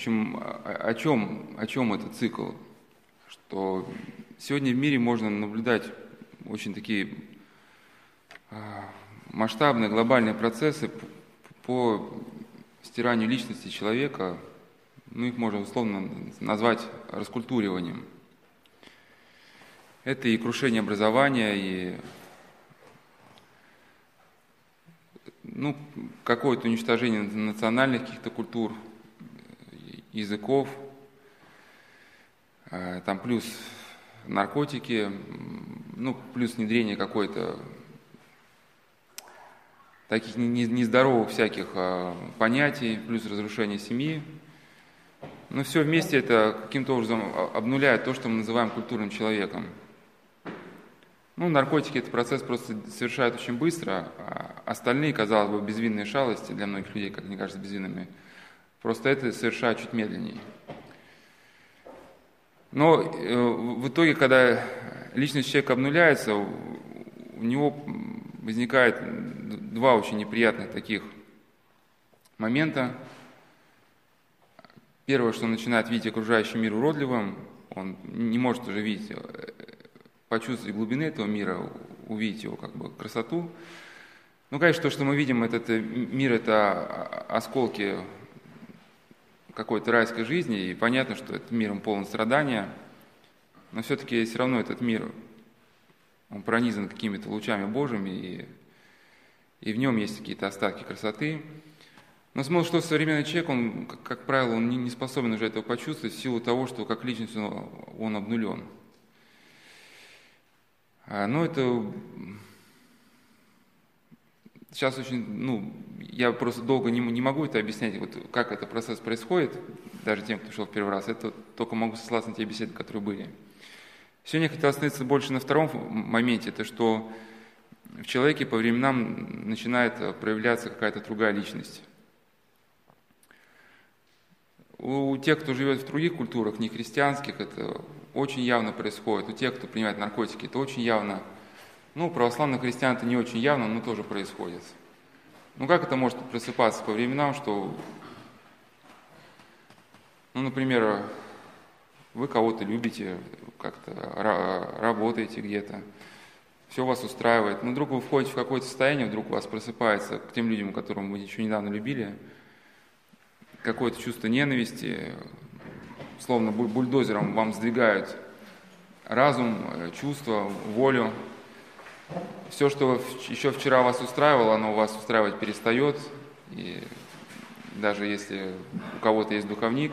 общем, о, чем, о чем этот цикл? Что сегодня в мире можно наблюдать очень такие а, масштабные глобальные процессы по стиранию личности человека, ну их можно условно назвать раскультуриванием. Это и крушение образования, и ну, какое-то уничтожение национальных каких-то культур, языков, а, там плюс наркотики, ну, плюс внедрение какой-то таких нездоровых всяких а, понятий, плюс разрушение семьи. Но все вместе это каким-то образом обнуляет то, что мы называем культурным человеком. Ну, наркотики этот процесс просто совершают очень быстро, а остальные, казалось бы, безвинные шалости для многих людей, как мне кажется, безвинными, просто это совершают чуть медленнее. Но э, в итоге, когда личность человека обнуляется, у него возникает два очень неприятных таких момента. Первое, что он начинает видеть окружающий мир уродливым, он не может уже видеть, э, почувствовать глубины этого мира, увидеть его как бы красоту. Ну, конечно, то, что мы видим, этот э, мир – это осколки какой-то райской жизни, и понятно, что этот мир он полон страдания, но все-таки все равно этот мир, он пронизан какими-то лучами Божьими, и, и в нем есть какие-то остатки красоты. Но смысл, что современный человек, он, как, как правило, он не, не способен уже этого почувствовать в силу того, что как личность он, он обнулен. А, но это сейчас очень, ну, я просто долго не, не могу это объяснять, вот как этот процесс происходит, даже тем, кто шел в первый раз, это только могу сослаться на те беседы, которые были. Сегодня я хотел остановиться больше на втором моменте, это что в человеке по временам начинает проявляться какая-то другая личность. У тех, кто живет в других культурах, не христианских, это очень явно происходит. У тех, кто принимает наркотики, это очень явно. Ну, у православных христиан это не очень явно, но тоже происходит. Ну, как это может просыпаться по временам, что, ну, например, вы кого-то любите, как-то работаете где-то, все вас устраивает, но вдруг вы входите в какое-то состояние, вдруг у вас просыпается к тем людям, которым вы еще недавно любили, какое-то чувство ненависти, словно бульдозером вам сдвигают разум, э, чувства, волю. Все, что еще вчера вас устраивало, оно вас устраивать перестает. И даже если у кого-то есть духовник,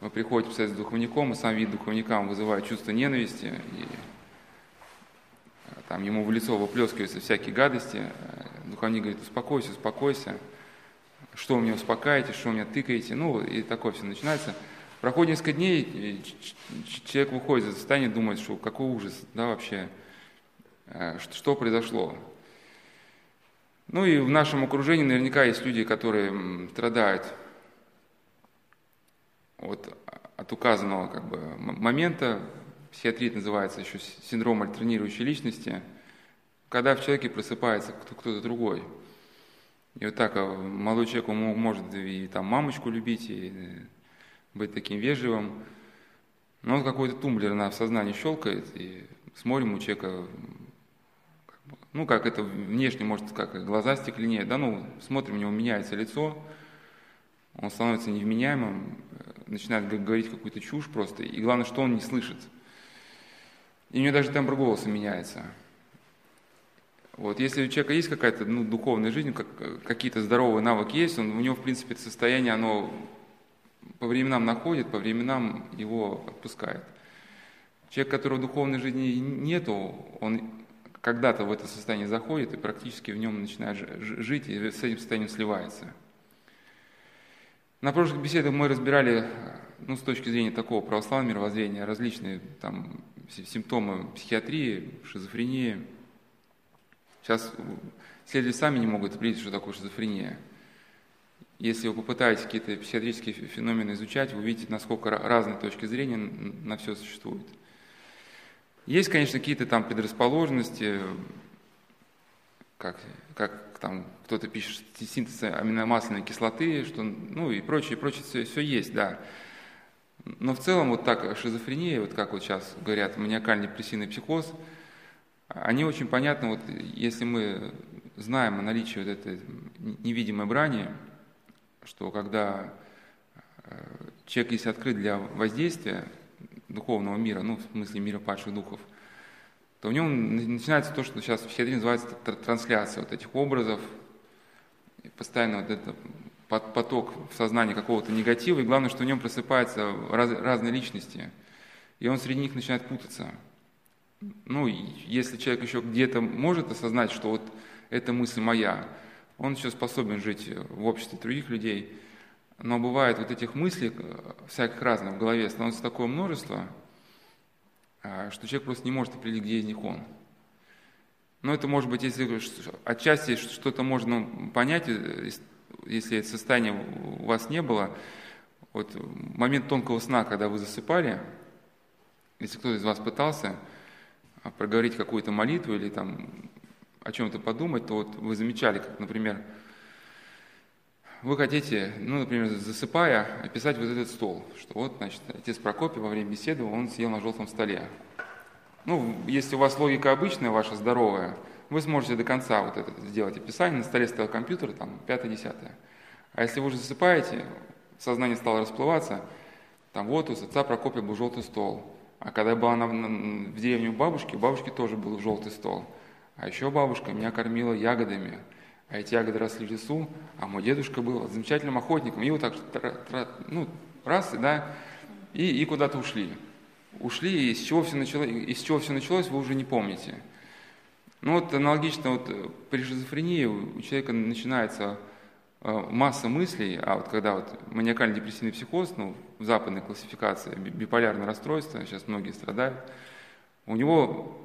вы приходите писать с духовником, и сам вид духовника вызывает чувство ненависти, и э, там ему в лицо выплескиваются всякие гадости. Э, духовник говорит, успокойся, успокойся. Что вы меня успокаиваете, что вы меня тыкаете, ну и такое все начинается. Проходит несколько дней, человек выходит из состояния, думает, что какой ужас, да, вообще, что, что произошло. Ну и в нашем окружении наверняка есть люди, которые страдают вот от указанного как бы, момента. Психиатрия называется еще синдром альтернирующей личности, когда в человеке просыпается кто-то другой. И вот так а, молодой человек может и там мамочку любить, и быть таким вежливым. Но какой-то тумблер на в сознании щелкает, и смотрим у человека, ну, как это внешне, может, как глаза стекленеют, да, ну, смотрим, у него меняется лицо, он становится невменяемым, начинает говорить какую-то чушь просто, и главное, что он не слышит. И у него даже тембр голоса меняется. Вот, если у человека есть какая-то ну, духовная жизнь, как, какие-то здоровые навыки есть, он, у него, в принципе, это состояние, оно по временам находит, по временам его отпускает. Человек, которого духовной жизни нету, он когда-то в это состояние заходит и практически в нем начинает жить и с этим состоянием сливается. На прошлых беседах мы разбирали, ну, с точки зрения такого православного мировоззрения, различные там симптомы психиатрии, шизофрении. Сейчас следователи сами не могут определить, что такое шизофрения – если вы попытаетесь какие-то психиатрические феномены изучать, вы увидите, насколько разные точки зрения на все существуют. Есть, конечно, какие-то там предрасположенности, как, как там кто-то пишет синтез аминомасляной кислоты, что, ну и прочее, прочее, все, все есть, да. Но в целом вот так шизофрения, вот как вот сейчас говорят, маниакальный депрессивный психоз, они очень понятны, вот если мы знаем о наличии вот этой невидимой брани, что когда э, человек есть открыт для воздействия духовного мира, ну, в смысле мира падших духов, то в нем начинается то, что сейчас в психиатрии называется трансляция вот этих образов, постоянно вот этот поток в сознании какого-то негатива, и главное, что в нем просыпаются раз, разные личности, и он среди них начинает путаться. Ну, если человек еще где-то может осознать, что вот эта мысль моя, он еще способен жить в обществе других людей, но бывает вот этих мыслей э, всяких разных в голове становится такое множество, а, что человек просто не может определить, где из них он. Но это может быть, если отчасти что-то можно понять, э, если это состояние у вас не было, вот момент тонкого сна, когда вы засыпали, если кто-то из вас пытался проговорить какую-то молитву или там о чем-то подумать, то вот вы замечали, как, например, вы хотите, ну, например, засыпая, описать вот этот стол, что вот, значит, отец Прокопий во время беседы, он съел на желтом столе. Ну, если у вас логика обычная, ваша здоровая, вы сможете до конца вот это сделать описание, на столе стоял компьютер, там, пятое-десятое. А если вы уже засыпаете, сознание стало расплываться, там вот у отца Прокопия был желтый стол. А когда была на, на, в деревне у бабушки, у бабушки тоже был желтый стол. А еще бабушка меня кормила ягодами – а эти ягоды росли в лесу, а мой дедушка был замечательным охотником. И вот так, ну, раз, да, и, и куда-то ушли. Ушли, и с чего, все началось, из чего все началось, вы уже не помните. Ну вот аналогично вот э, при шизофрении у человека начинается э, масса мыслей, а вот когда вот маниакально-депрессивный психоз, ну, в западной классификации, биполярное расстройство, сейчас многие страдают, у него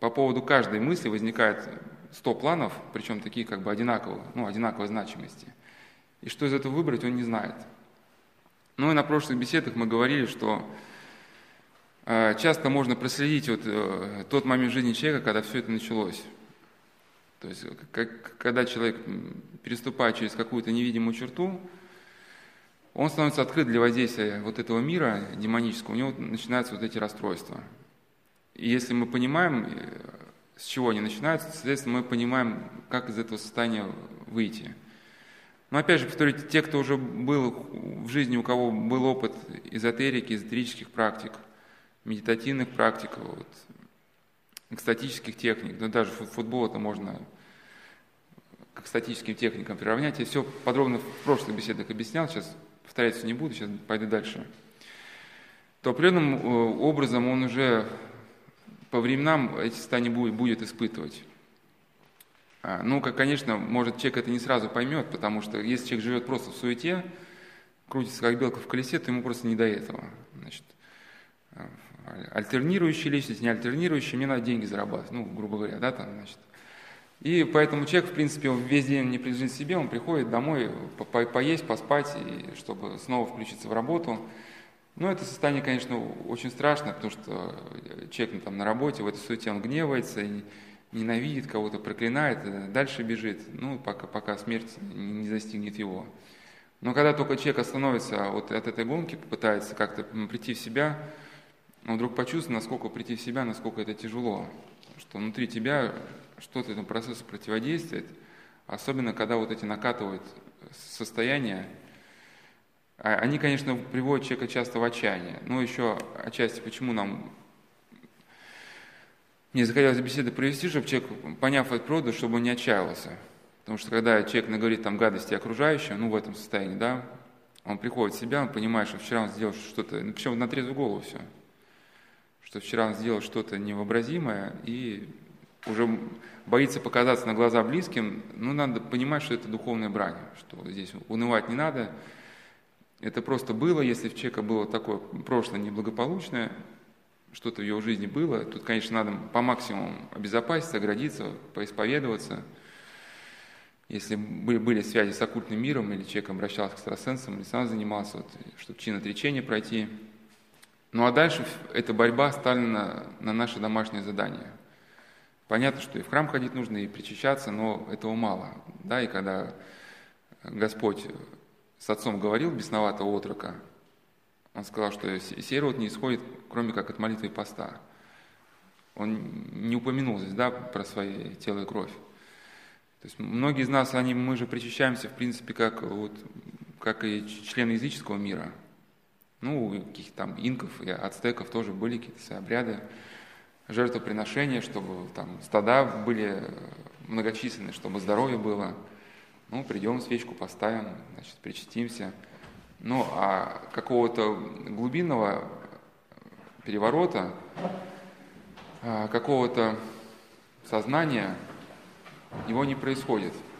по поводу каждой мысли возникает 100 планов, причем такие как бы одинаковые, ну, одинаковой значимости. И что из этого выбрать, он не знает. Ну и на прошлых беседах мы говорили, что э, часто можно проследить вот, э, тот момент жизни человека, когда все это началось. То есть, как, когда человек переступает через какую-то невидимую черту, он становится открыт для воздействия вот этого мира демонического, у него начинаются вот эти расстройства. И если мы понимаем, э, с чего они начинаются, соответственно, мы понимаем, как из этого состояния выйти. Но опять же, повторюсь, те, кто уже был в жизни, у кого был опыт эзотерики, эзотерических практик, медитативных практик, вот, экстатических техник, да даже футбол это можно к экстатическим техникам приравнять. Я все подробно в прошлых беседах объяснял, сейчас повторяться не буду, сейчас пойду дальше. То определенным э, образом он уже по временам эти состояния будет, будет испытывать. А, ну, как, конечно, может, человек это не сразу поймет, потому что если человек живет просто в суете, крутится как белка в колесе, то ему просто не до этого. Значит, а, альтернирующая личность, не альтернирующая, мне надо деньги зарабатывать, ну, грубо говоря, да, там, значит. И поэтому человек, в принципе, он весь день не принадлежит себе, он приходит домой по -по поесть, поспать, и чтобы снова включиться в работу. Ну, это состояние, конечно, очень страшное, потому что человек ну, там на работе, в этой суете он гневается, ненавидит кого-то, проклинает, дальше бежит, ну, пока, пока смерть не застигнет его. Но когда только человек остановится вот от этой гонки, попытается как-то прийти в себя, он вдруг почувствует, насколько прийти в себя, насколько это тяжело, что внутри тебя что-то этому процессу противодействует, особенно когда вот эти накатывают состояния, они, конечно, приводят человека часто в отчаяние. Но еще отчасти, почему нам мне захотелось беседы провести, чтобы человек, поняв от природу, чтобы он не отчаялся. Потому что когда человек наговорит там гадости окружающим, ну в этом состоянии, да, он приходит в себя, он понимает, что вчера он сделал что-то, ну, причем на трезвую голову все, что вчера он сделал что-то невообразимое и уже боится показаться на глаза близким, ну надо понимать, что это духовная брань, что здесь унывать не надо, это просто было, если в человека было такое прошлое неблагополучное, что-то в его жизни было, тут, конечно, надо по максимуму обезопаситься, оградиться, поисповедоваться. Если были, связи с оккультным миром, или человек обращался к экстрасенсам, или сам занимался, вот, чтобы чин отречения пройти. Ну а дальше эта борьба ставлена на наше домашнее задание. Понятно, что и в храм ходить нужно, и причащаться, но этого мало. Да, и когда Господь с отцом говорил бесноватого отрока, он сказал, что сей род не исходит, кроме как от молитвы и поста. Он не упомянул здесь, да, про свои тело и кровь. То есть многие из нас, они, мы же причащаемся, в принципе, как, вот, как и члены языческого мира. Ну, у каких-то там инков и ацтеков тоже были какие-то обряды, жертвоприношения, чтобы там стада были многочисленные, чтобы здоровье было. Ну, придем, свечку поставим, значит, причастимся. Ну, а какого-то глубинного переворота, а, какого-то сознания его не происходит –